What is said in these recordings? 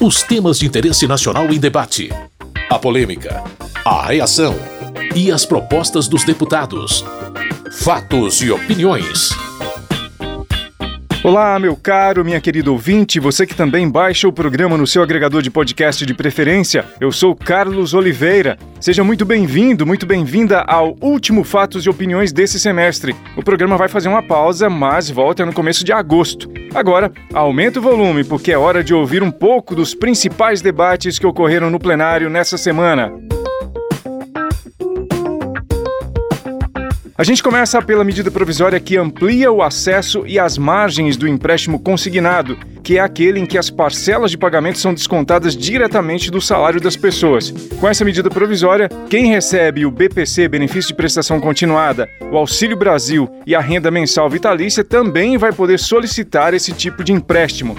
Os temas de interesse nacional em debate. A polêmica. A reação. E as propostas dos deputados. Fatos e opiniões. Olá, meu caro, minha querida ouvinte, você que também baixa o programa no seu agregador de podcast de preferência. Eu sou Carlos Oliveira. Seja muito bem-vindo, muito bem-vinda ao último Fatos e Opiniões desse semestre. O programa vai fazer uma pausa, mas volta no começo de agosto. Agora, aumenta o volume, porque é hora de ouvir um pouco dos principais debates que ocorreram no plenário nessa semana. A gente começa pela medida provisória que amplia o acesso e as margens do empréstimo consignado, que é aquele em que as parcelas de pagamento são descontadas diretamente do salário das pessoas. Com essa medida provisória, quem recebe o BPC, Benefício de Prestação Continuada, o Auxílio Brasil e a renda mensal vitalícia também vai poder solicitar esse tipo de empréstimo.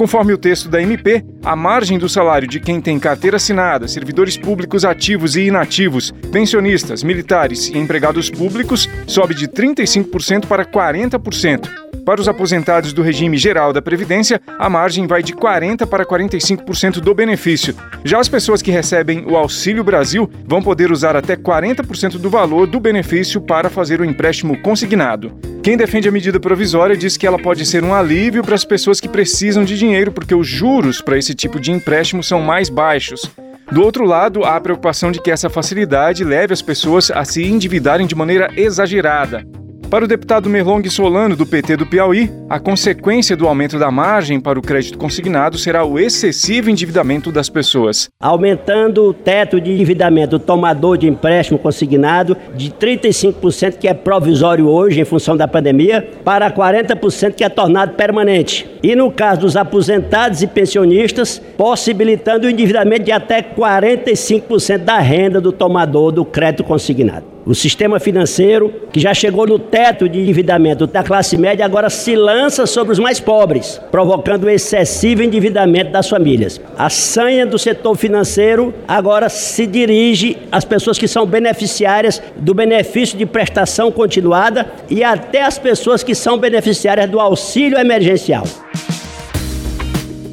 Conforme o texto da MP, a margem do salário de quem tem carteira assinada, servidores públicos ativos e inativos, pensionistas, militares e empregados públicos sobe de 35% para 40%. Para os aposentados do regime geral da Previdência, a margem vai de 40% para 45% do benefício. Já as pessoas que recebem o Auxílio Brasil vão poder usar até 40% do valor do benefício para fazer o empréstimo consignado. Quem defende a medida provisória diz que ela pode ser um alívio para as pessoas que precisam de dinheiro, porque os juros para esse tipo de empréstimo são mais baixos. Do outro lado, há a preocupação de que essa facilidade leve as pessoas a se endividarem de maneira exagerada. Para o deputado Merlong Solano, do PT do Piauí, a consequência do aumento da margem para o crédito consignado será o excessivo endividamento das pessoas. Aumentando o teto de endividamento do tomador de empréstimo consignado de 35%, que é provisório hoje em função da pandemia, para 40%, que é tornado permanente. E no caso dos aposentados e pensionistas, possibilitando o endividamento de até 45% da renda do tomador do crédito consignado. O sistema financeiro, que já chegou no teto de endividamento da classe média, agora se lança sobre os mais pobres, provocando o excessivo endividamento das famílias. A sanha do setor financeiro agora se dirige às pessoas que são beneficiárias do benefício de prestação continuada e até às pessoas que são beneficiárias do auxílio emergencial.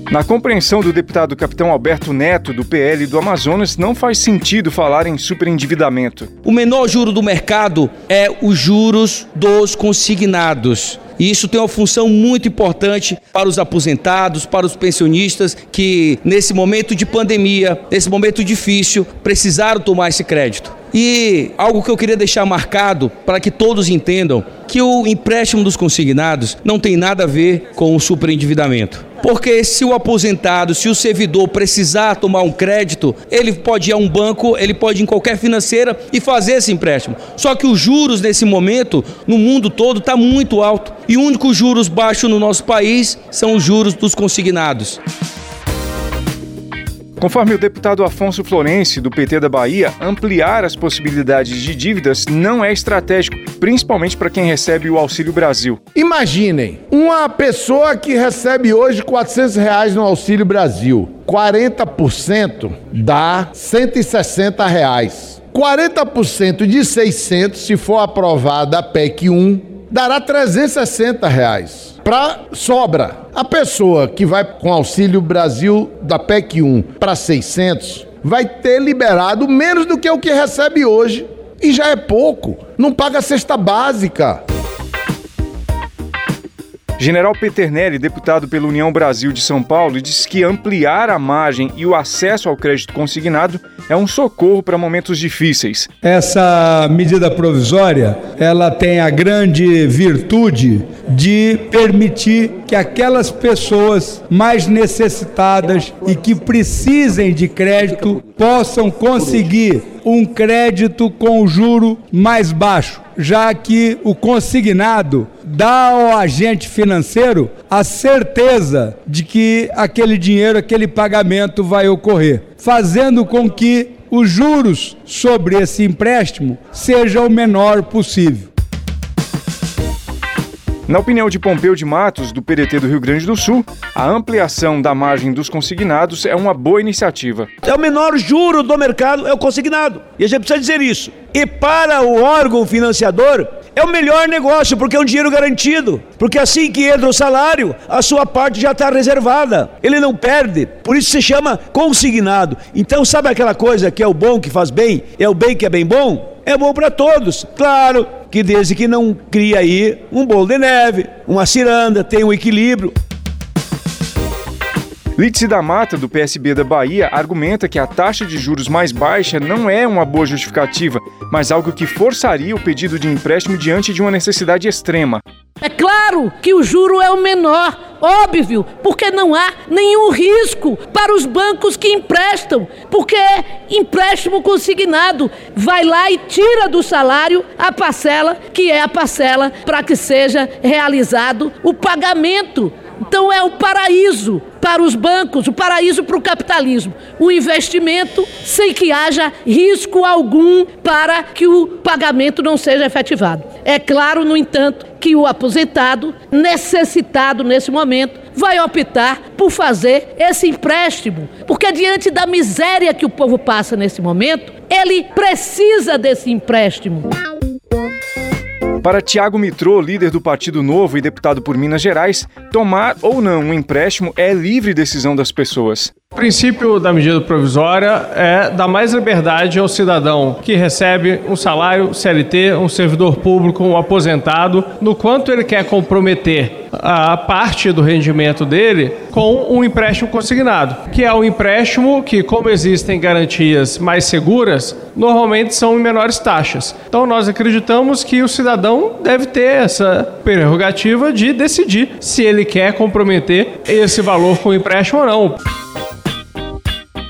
Na compreensão do deputado capitão Alberto Neto, do PL do Amazonas, não faz sentido falar em superendividamento. O menor juro do mercado é os juros dos consignados. E isso tem uma função muito importante para os aposentados, para os pensionistas que, nesse momento de pandemia, nesse momento difícil, precisaram tomar esse crédito. E algo que eu queria deixar marcado para que todos entendam que o empréstimo dos consignados não tem nada a ver com o superendividamento. Porque se o aposentado, se o servidor precisar tomar um crédito, ele pode ir a um banco, ele pode ir em qualquer financeira e fazer esse empréstimo. Só que os juros nesse momento, no mundo todo, está muito alto. E o único juros baixo no nosso país são os juros dos consignados. Conforme o deputado Afonso Florense, do PT da Bahia, ampliar as possibilidades de dívidas não é estratégico, principalmente para quem recebe o Auxílio Brasil. Imaginem, uma pessoa que recebe hoje 400 reais no Auxílio Brasil, 40% dá 160 reais. 40% de 600, se for aprovada a PEC 1, dará 360 reais para sobra. A pessoa que vai com auxílio Brasil da PEC 1 para 600 vai ter liberado menos do que o que recebe hoje e já é pouco. Não paga a cesta básica. General Peternelli, deputado pela União Brasil de São Paulo, disse que ampliar a margem e o acesso ao crédito consignado é um socorro para momentos difíceis. Essa medida provisória, ela tem a grande virtude de permitir que aquelas pessoas mais necessitadas e que precisem de crédito possam conseguir um crédito com juro mais baixo, já que o consignado dá ao agente financeiro a certeza de que aquele dinheiro, aquele pagamento vai ocorrer, fazendo com que os juros sobre esse empréstimo seja o menor possível. Na opinião de Pompeu de Matos, do PDT do Rio Grande do Sul, a ampliação da margem dos consignados é uma boa iniciativa. É o menor juro do mercado, é o consignado. E a gente precisa dizer isso. E para o órgão financiador, é o melhor negócio, porque é um dinheiro garantido. Porque assim que entra o salário, a sua parte já está reservada. Ele não perde. Por isso se chama consignado. Então, sabe aquela coisa que é o bom que faz bem? É o bem que é bem bom? É bom para todos. Claro que desde que não cria aí um bolo de neve, uma ciranda, tem um equilíbrio. Lídice da Mata, do PSB da Bahia, argumenta que a taxa de juros mais baixa não é uma boa justificativa, mas algo que forçaria o pedido de empréstimo diante de uma necessidade extrema. É claro que o juro é o menor, óbvio, porque não há nenhum risco para os bancos que emprestam, porque é empréstimo consignado. Vai lá e tira do salário a parcela, que é a parcela para que seja realizado o pagamento então é o paraíso para os bancos, o paraíso para o capitalismo. O investimento sem que haja risco algum para que o pagamento não seja efetivado. É claro, no entanto, que o aposentado, necessitado nesse momento, vai optar por fazer esse empréstimo, porque diante da miséria que o povo passa nesse momento, ele precisa desse empréstimo. Para Tiago Mitrô, líder do Partido Novo e deputado por Minas Gerais, tomar ou não um empréstimo é livre decisão das pessoas. O princípio da medida provisória é dar mais liberdade ao cidadão que recebe um salário CLT, um servidor público, um aposentado, no quanto ele quer comprometer a parte do rendimento dele com um empréstimo consignado, que é um empréstimo que, como existem garantias mais seguras, normalmente são em menores taxas. Então nós acreditamos que o cidadão deve ter essa prerrogativa de decidir se ele quer comprometer esse valor com o empréstimo ou não.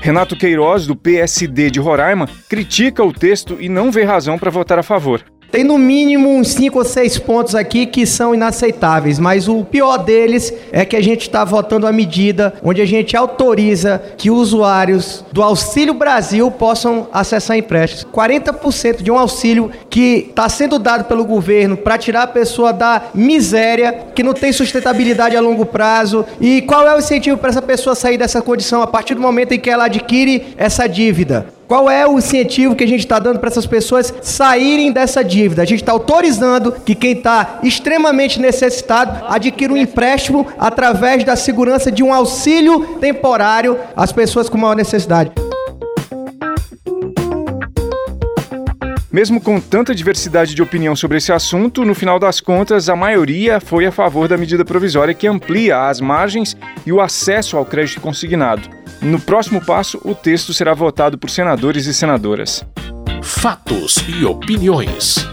Renato Queiroz, do PSD de Roraima, critica o texto e não vê razão para votar a favor. Tem no mínimo uns 5 ou 6 pontos aqui que são inaceitáveis, mas o pior deles é que a gente está votando a medida onde a gente autoriza que usuários do Auxílio Brasil possam acessar empréstimos. 40% de um auxílio que está sendo dado pelo governo para tirar a pessoa da miséria, que não tem sustentabilidade a longo prazo. E qual é o incentivo para essa pessoa sair dessa condição a partir do momento em que ela adquire essa dívida? Qual é o incentivo que a gente está dando para essas pessoas saírem dessa dívida? A gente está autorizando que quem está extremamente necessitado adquira um empréstimo através da segurança de um auxílio temporário às pessoas com maior necessidade. Mesmo com tanta diversidade de opinião sobre esse assunto, no final das contas, a maioria foi a favor da medida provisória que amplia as margens e o acesso ao crédito consignado. No próximo passo, o texto será votado por senadores e senadoras. Fatos e opiniões.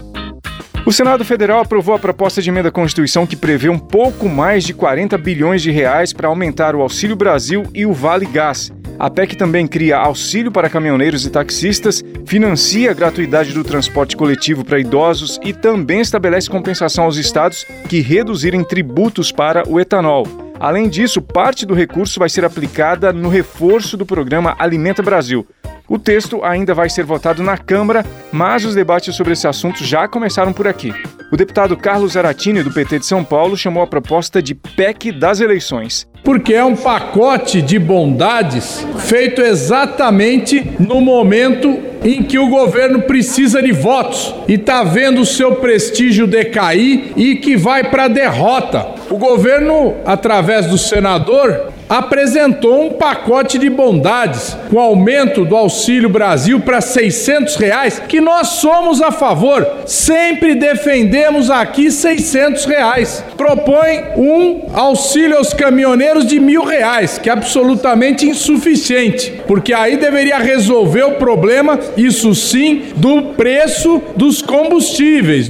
O Senado Federal aprovou a proposta de emenda à Constituição que prevê um pouco mais de 40 bilhões de reais para aumentar o Auxílio Brasil e o Vale Gás. A PEC também cria auxílio para caminhoneiros e taxistas, financia a gratuidade do transporte coletivo para idosos e também estabelece compensação aos estados que reduzirem tributos para o etanol. Além disso, parte do recurso vai ser aplicada no reforço do programa Alimenta Brasil. O texto ainda vai ser votado na Câmara, mas os debates sobre esse assunto já começaram por aqui. O deputado Carlos Aratini, do PT de São Paulo, chamou a proposta de PEC das eleições. Porque é um pacote de bondades feito exatamente no momento em que o governo precisa de votos e está vendo o seu prestígio decair e que vai para a derrota. O governo, através do senador, apresentou um pacote de bondades com aumento do Auxílio Brasil para 600 reais, que nós somos a favor, sempre defendemos aqui 600 reais. Propõe um auxílio aos caminhoneiros de mil reais, que é absolutamente insuficiente, porque aí deveria resolver o problema, isso sim, do preço dos combustíveis.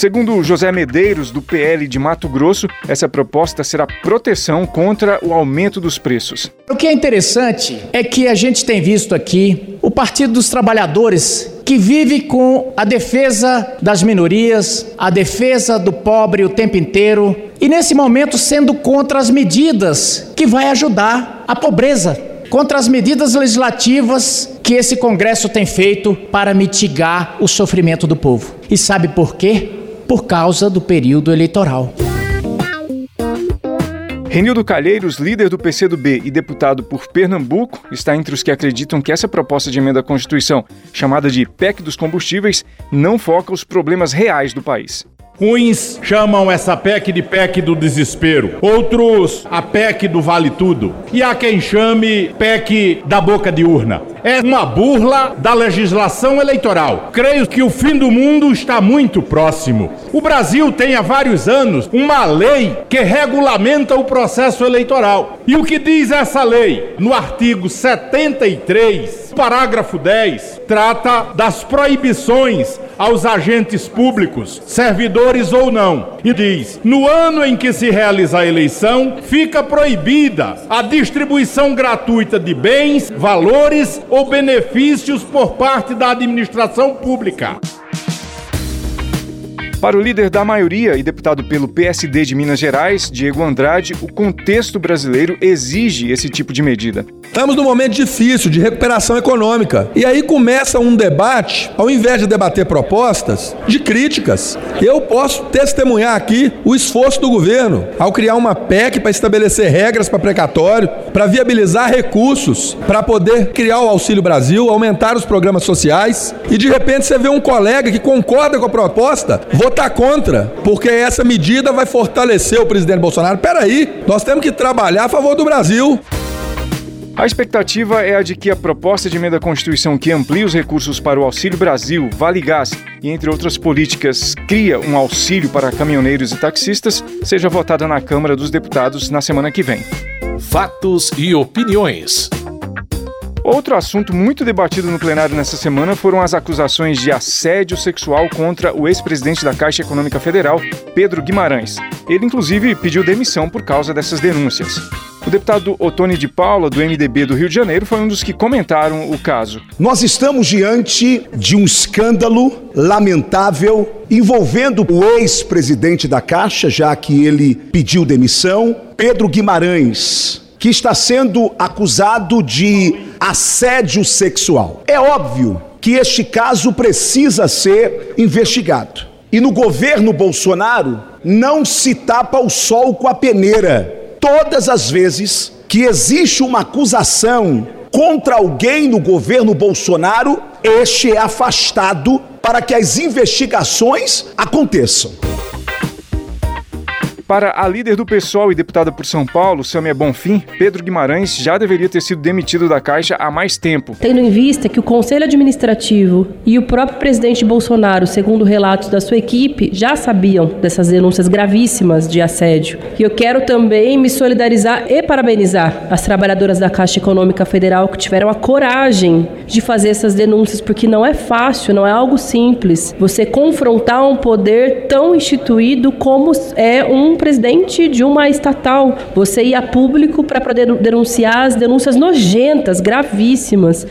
Segundo José Medeiros, do PL de Mato Grosso, essa proposta será proteção contra o aumento dos preços. O que é interessante é que a gente tem visto aqui o Partido dos Trabalhadores que vive com a defesa das minorias, a defesa do pobre o tempo inteiro e nesse momento sendo contra as medidas que vai ajudar a pobreza, contra as medidas legislativas que esse Congresso tem feito para mitigar o sofrimento do povo. E sabe por quê? Por causa do período eleitoral. Renildo Calheiros, líder do PCdoB e deputado por Pernambuco, está entre os que acreditam que essa proposta de emenda à Constituição, chamada de PEC dos combustíveis, não foca os problemas reais do país. Uns chamam essa PEC de PEC do desespero, outros a PEC do vale tudo, e há quem chame PEC da boca de urna. É uma burla da legislação eleitoral. Creio que o fim do mundo está muito próximo. O Brasil tem há vários anos uma lei que regulamenta o processo eleitoral. E o que diz essa lei? No artigo 73, parágrafo 10, trata das proibições aos agentes públicos, servidores ou não, e diz: no ano em que se realiza a eleição, fica proibida a distribuição gratuita de bens, valores ou benefícios por parte da administração pública. Para o líder da maioria e deputado pelo PSD de Minas Gerais, Diego Andrade, o contexto brasileiro exige esse tipo de medida. Estamos num momento difícil de recuperação econômica. E aí começa um debate, ao invés de debater propostas, de críticas. Eu posso testemunhar aqui o esforço do governo ao criar uma PEC para estabelecer regras para precatório, para viabilizar recursos, para poder criar o Auxílio Brasil, aumentar os programas sociais. E de repente você vê um colega que concorda com a proposta votar contra, porque essa medida vai fortalecer o presidente Bolsonaro. Peraí, nós temos que trabalhar a favor do Brasil. A expectativa é a de que a proposta de emenda à Constituição que amplia os recursos para o Auxílio Brasil, Vale Gás e, entre outras políticas, cria um auxílio para caminhoneiros e taxistas, seja votada na Câmara dos Deputados na semana que vem. Fatos e opiniões. Outro assunto muito debatido no plenário nessa semana foram as acusações de assédio sexual contra o ex-presidente da Caixa Econômica Federal, Pedro Guimarães. Ele, inclusive, pediu demissão por causa dessas denúncias. O deputado Otone de Paula, do MDB do Rio de Janeiro, foi um dos que comentaram o caso. Nós estamos diante de um escândalo lamentável envolvendo o ex-presidente da Caixa, já que ele pediu demissão, Pedro Guimarães, que está sendo acusado de assédio sexual. É óbvio que este caso precisa ser investigado. E no governo Bolsonaro não se tapa o sol com a peneira. Todas as vezes que existe uma acusação contra alguém no governo Bolsonaro, este é afastado para que as investigações aconteçam. Para a líder do PSOL e deputada por São Paulo, Samia Bonfim, Pedro Guimarães já deveria ter sido demitido da Caixa há mais tempo. Tendo em vista que o Conselho Administrativo e o próprio presidente Bolsonaro, segundo relatos da sua equipe, já sabiam dessas denúncias gravíssimas de assédio. E eu quero também me solidarizar e parabenizar as trabalhadoras da Caixa Econômica Federal que tiveram a coragem de fazer essas denúncias, porque não é fácil, não é algo simples você confrontar um poder tão instituído como é um presidente de uma estatal. Você ir a público para poder denunciar as denúncias nojentas, gravíssimas.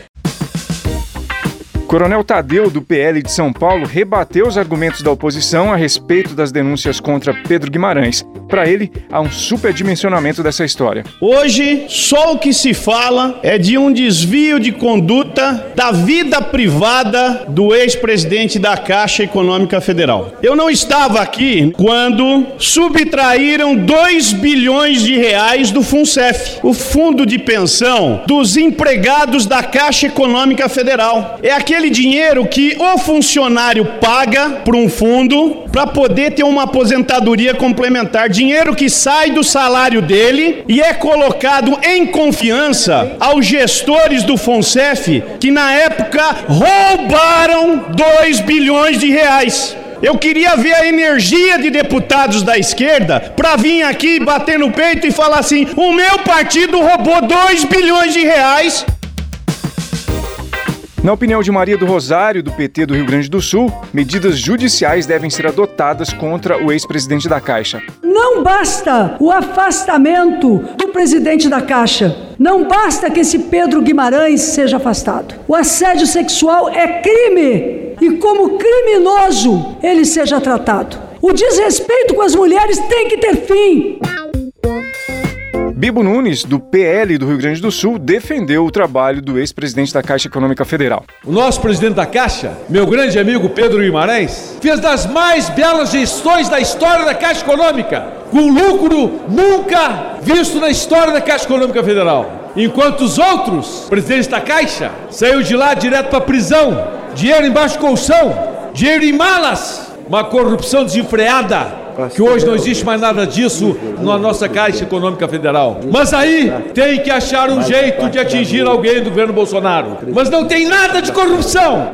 Coronel Tadeu, do PL de São Paulo, rebateu os argumentos da oposição a respeito das denúncias contra Pedro Guimarães. Para ele, há um superdimensionamento dessa história. Hoje, só o que se fala é de um desvio de conduta da vida privada do ex-presidente da Caixa Econômica Federal. Eu não estava aqui quando subtraíram 2 bilhões de reais do FUNCEF, o fundo de pensão dos empregados da Caixa Econômica Federal. É aquele dinheiro que o funcionário paga para um fundo para poder ter uma aposentadoria complementar. Dinheiro que sai do salário dele e é colocado em confiança aos gestores do FONCEF que na época roubaram 2 bilhões de reais. Eu queria ver a energia de deputados da esquerda para vir aqui bater no peito e falar assim: o meu partido roubou 2 bilhões de reais na opinião de Maria do Rosário, do PT do Rio Grande do Sul, medidas judiciais devem ser adotadas contra o ex-presidente da Caixa. Não basta o afastamento do presidente da Caixa. Não basta que esse Pedro Guimarães seja afastado. O assédio sexual é crime e, como criminoso, ele seja tratado. O desrespeito com as mulheres tem que ter fim. Bibo Nunes, do PL do Rio Grande do Sul, defendeu o trabalho do ex-presidente da Caixa Econômica Federal. O nosso presidente da Caixa, meu grande amigo Pedro Guimarães, fez das mais belas gestões da história da Caixa Econômica, com lucro nunca visto na história da Caixa Econômica Federal. Enquanto os outros presidentes da Caixa saiu de lá direto para prisão, dinheiro embaixo do colchão, dinheiro em malas, uma corrupção desenfreada, que hoje não existe mais nada disso na nossa Caixa Econômica Federal. Mas aí tem que achar um jeito de atingir alguém do governo Bolsonaro. Mas não tem nada de corrupção.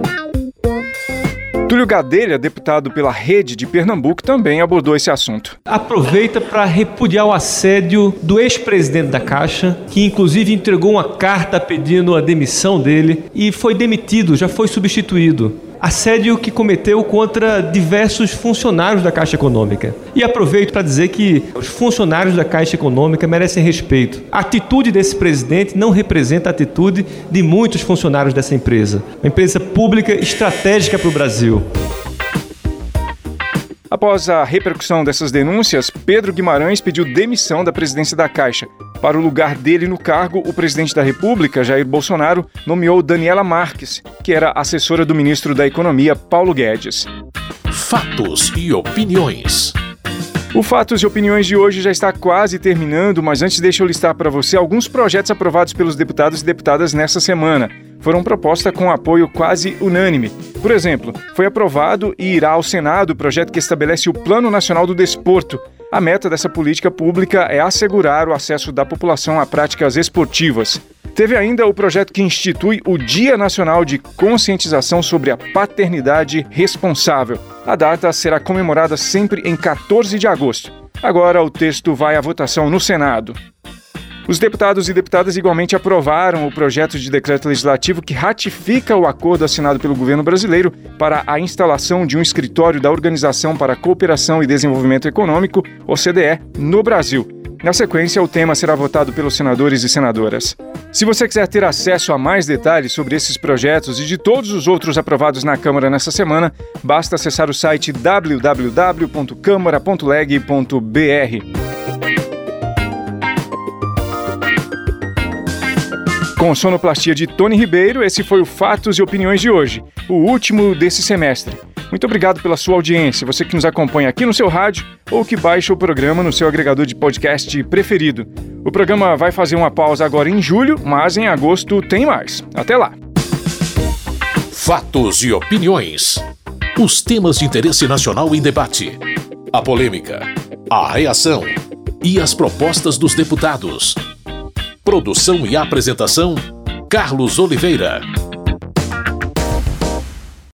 Túlio Gadelha, deputado pela Rede de Pernambuco, também abordou esse assunto. Aproveita para repudiar o assédio do ex-presidente da Caixa, que inclusive entregou uma carta pedindo a demissão dele e foi demitido, já foi substituído assédio que cometeu contra diversos funcionários da Caixa Econômica. E aproveito para dizer que os funcionários da Caixa Econômica merecem respeito. A atitude desse presidente não representa a atitude de muitos funcionários dessa empresa. Uma empresa pública estratégica para o Brasil. Após a repercussão dessas denúncias, Pedro Guimarães pediu demissão da presidência da Caixa. Para o lugar dele no cargo, o presidente da República, Jair Bolsonaro, nomeou Daniela Marques, que era assessora do ministro da Economia, Paulo Guedes. Fatos e opiniões. O Fatos e Opiniões de hoje já está quase terminando, mas antes deixa eu listar para você alguns projetos aprovados pelos deputados e deputadas nessa semana. Foram proposta com apoio quase unânime. Por exemplo, foi aprovado e irá ao Senado o projeto que estabelece o Plano Nacional do Desporto. A meta dessa política pública é assegurar o acesso da população a práticas esportivas. Teve ainda o projeto que institui o Dia Nacional de Conscientização sobre a Paternidade Responsável. A data será comemorada sempre em 14 de agosto. Agora o texto vai à votação no Senado. Os deputados e deputadas igualmente aprovaram o projeto de decreto legislativo que ratifica o acordo assinado pelo governo brasileiro para a instalação de um escritório da Organização para a Cooperação e Desenvolvimento Econômico, OCDE, no Brasil. Na sequência, o tema será votado pelos senadores e senadoras. Se você quiser ter acesso a mais detalhes sobre esses projetos e de todos os outros aprovados na Câmara nessa semana, basta acessar o site www.câmara.leg.br. Com sonoplastia de Tony Ribeiro, esse foi o Fatos e Opiniões de hoje, o último desse semestre. Muito obrigado pela sua audiência, você que nos acompanha aqui no seu rádio ou que baixa o programa no seu agregador de podcast preferido. O programa vai fazer uma pausa agora em julho, mas em agosto tem mais. Até lá! Fatos e opiniões. Os temas de interesse nacional em debate. A polêmica, a reação e as propostas dos deputados. Produção e apresentação: Carlos Oliveira.